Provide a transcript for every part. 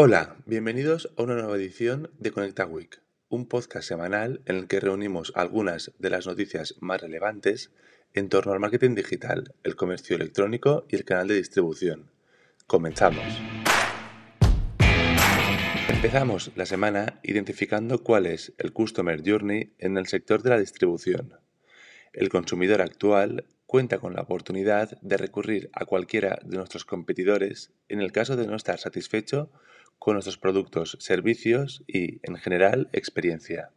Hola, bienvenidos a una nueva edición de Conecta Week, un podcast semanal en el que reunimos algunas de las noticias más relevantes en torno al marketing digital, el comercio electrónico y el canal de distribución. Comenzamos. Empezamos la semana identificando cuál es el Customer Journey en el sector de la distribución. El consumidor actual cuenta con la oportunidad de recurrir a cualquiera de nuestros competidores en el caso de no estar satisfecho con nuestros productos, servicios y, en general, experiencia.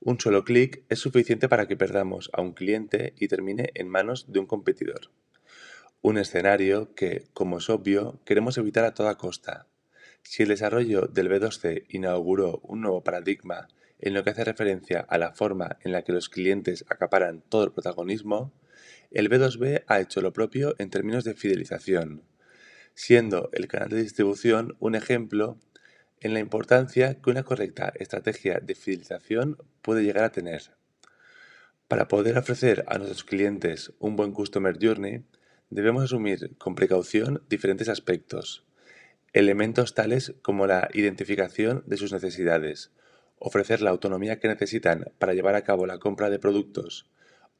Un solo clic es suficiente para que perdamos a un cliente y termine en manos de un competidor. Un escenario que, como es obvio, queremos evitar a toda costa. Si el desarrollo del B2C inauguró un nuevo paradigma en lo que hace referencia a la forma en la que los clientes acaparan todo el protagonismo, el B2B ha hecho lo propio en términos de fidelización, siendo el canal de distribución un ejemplo en la importancia que una correcta estrategia de fidelización puede llegar a tener. Para poder ofrecer a nuestros clientes un buen Customer Journey, debemos asumir con precaución diferentes aspectos. Elementos tales como la identificación de sus necesidades, ofrecer la autonomía que necesitan para llevar a cabo la compra de productos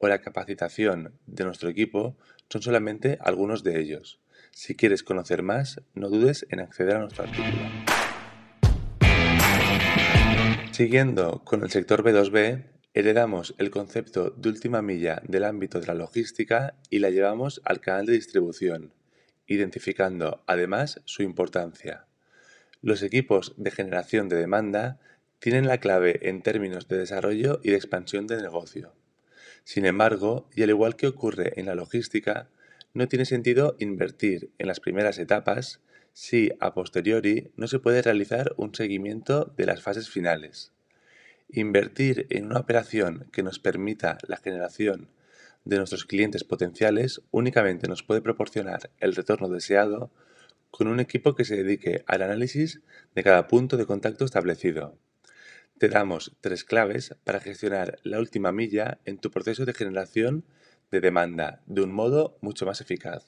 o la capacitación de nuestro equipo son solamente algunos de ellos. Si quieres conocer más, no dudes en acceder a nuestro artículo. Siguiendo con el sector B2B, heredamos el concepto de última milla del ámbito de la logística y la llevamos al canal de distribución, identificando además su importancia. Los equipos de generación de demanda tienen la clave en términos de desarrollo y de expansión de negocio. Sin embargo, y al igual que ocurre en la logística, no tiene sentido invertir en las primeras etapas si a posteriori no se puede realizar un seguimiento de las fases finales. Invertir en una operación que nos permita la generación de nuestros clientes potenciales únicamente nos puede proporcionar el retorno deseado con un equipo que se dedique al análisis de cada punto de contacto establecido. Te damos tres claves para gestionar la última milla en tu proceso de generación de demanda de un modo mucho más eficaz.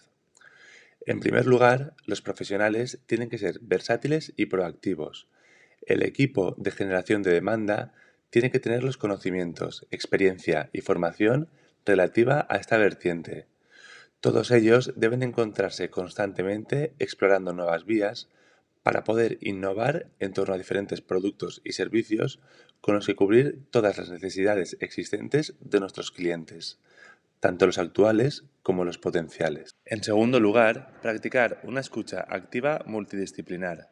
En primer lugar, los profesionales tienen que ser versátiles y proactivos. El equipo de generación de demanda tiene que tener los conocimientos, experiencia y formación relativa a esta vertiente. Todos ellos deben encontrarse constantemente explorando nuevas vías para poder innovar en torno a diferentes productos y servicios con los que cubrir todas las necesidades existentes de nuestros clientes tanto los actuales como los potenciales. En segundo lugar, practicar una escucha activa multidisciplinar.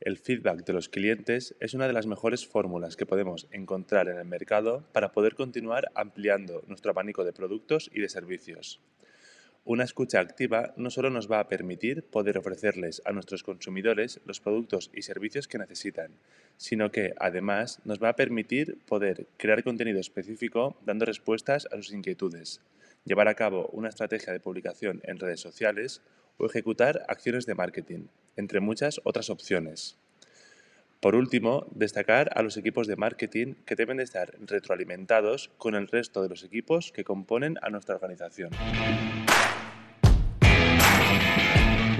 El feedback de los clientes es una de las mejores fórmulas que podemos encontrar en el mercado para poder continuar ampliando nuestro abanico de productos y de servicios. Una escucha activa no solo nos va a permitir poder ofrecerles a nuestros consumidores los productos y servicios que necesitan, sino que además nos va a permitir poder crear contenido específico dando respuestas a sus inquietudes, llevar a cabo una estrategia de publicación en redes sociales o ejecutar acciones de marketing, entre muchas otras opciones. Por último, destacar a los equipos de marketing que deben de estar retroalimentados con el resto de los equipos que componen a nuestra organización.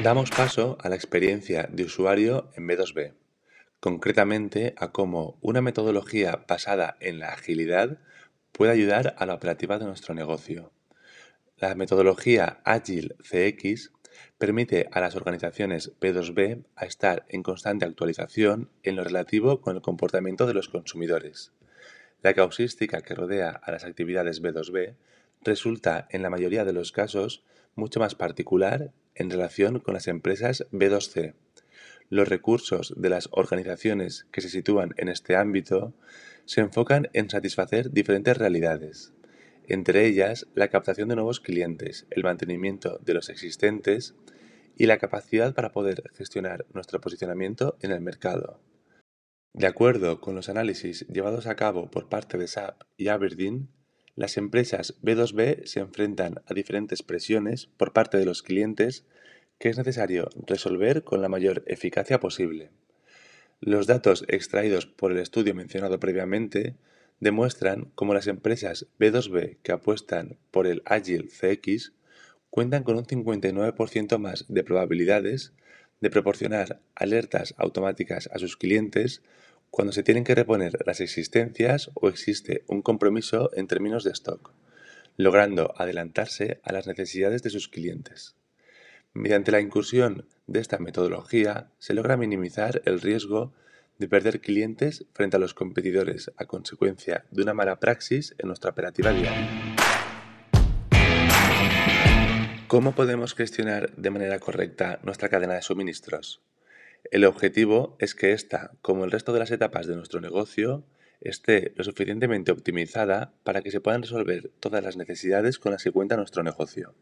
Damos paso a la experiencia de usuario en B2B, concretamente a cómo una metodología basada en la agilidad puede ayudar a la operativa de nuestro negocio. La metodología Agile CX permite a las organizaciones B2B a estar en constante actualización en lo relativo con el comportamiento de los consumidores. La causística que rodea a las actividades B2B resulta en la mayoría de los casos mucho más particular en relación con las empresas B2C. Los recursos de las organizaciones que se sitúan en este ámbito se enfocan en satisfacer diferentes realidades entre ellas la captación de nuevos clientes, el mantenimiento de los existentes y la capacidad para poder gestionar nuestro posicionamiento en el mercado. De acuerdo con los análisis llevados a cabo por parte de SAP y Aberdeen, las empresas B2B se enfrentan a diferentes presiones por parte de los clientes que es necesario resolver con la mayor eficacia posible. Los datos extraídos por el estudio mencionado previamente demuestran cómo las empresas B2B que apuestan por el Agile CX cuentan con un 59% más de probabilidades de proporcionar alertas automáticas a sus clientes cuando se tienen que reponer las existencias o existe un compromiso en términos de stock, logrando adelantarse a las necesidades de sus clientes. Mediante la incursión de esta metodología se logra minimizar el riesgo de perder clientes frente a los competidores a consecuencia de una mala praxis en nuestra operativa diaria. ¿Cómo podemos gestionar de manera correcta nuestra cadena de suministros? El objetivo es que esta, como el resto de las etapas de nuestro negocio, esté lo suficientemente optimizada para que se puedan resolver todas las necesidades con las que cuenta nuestro negocio.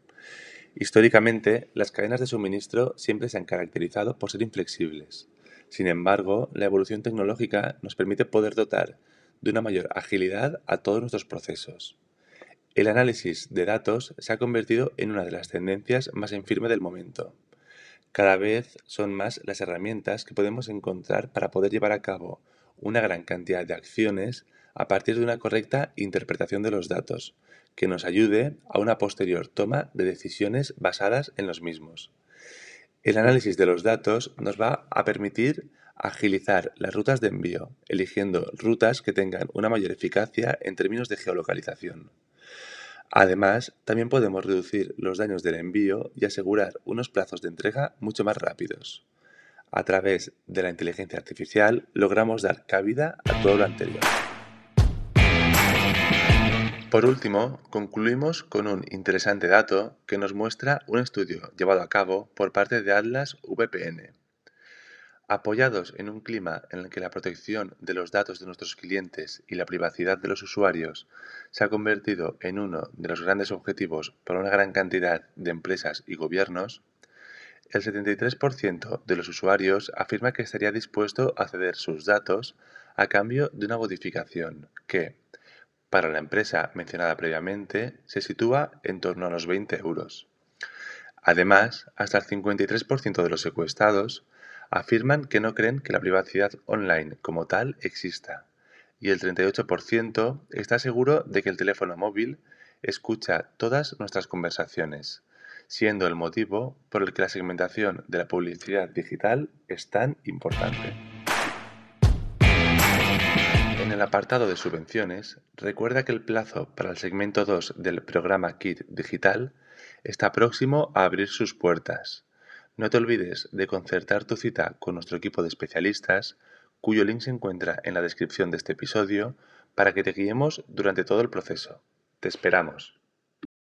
Históricamente, las cadenas de suministro siempre se han caracterizado por ser inflexibles. Sin embargo, la evolución tecnológica nos permite poder dotar de una mayor agilidad a todos nuestros procesos. El análisis de datos se ha convertido en una de las tendencias más en firme del momento. Cada vez son más las herramientas que podemos encontrar para poder llevar a cabo una gran cantidad de acciones a partir de una correcta interpretación de los datos, que nos ayude a una posterior toma de decisiones basadas en los mismos. El análisis de los datos nos va a permitir agilizar las rutas de envío, eligiendo rutas que tengan una mayor eficacia en términos de geolocalización. Además, también podemos reducir los daños del envío y asegurar unos plazos de entrega mucho más rápidos. A través de la inteligencia artificial logramos dar cabida a todo lo anterior. Por último, concluimos con un interesante dato que nos muestra un estudio llevado a cabo por parte de Atlas VPN. Apoyados en un clima en el que la protección de los datos de nuestros clientes y la privacidad de los usuarios se ha convertido en uno de los grandes objetivos para una gran cantidad de empresas y gobiernos, el 73% de los usuarios afirma que estaría dispuesto a ceder sus datos a cambio de una modificación que, para la empresa mencionada previamente, se sitúa en torno a los 20 euros. Además, hasta el 53% de los secuestrados afirman que no creen que la privacidad online como tal exista, y el 38% está seguro de que el teléfono móvil escucha todas nuestras conversaciones, siendo el motivo por el que la segmentación de la publicidad digital es tan importante. En el apartado de subvenciones, recuerda que el plazo para el segmento 2 del programa KIT Digital está próximo a abrir sus puertas no te olvides de concertar tu cita con nuestro equipo de especialistas, cuyo link se encuentra en la descripción de este episodio, para que te guiemos durante todo el proceso. Te esperamos.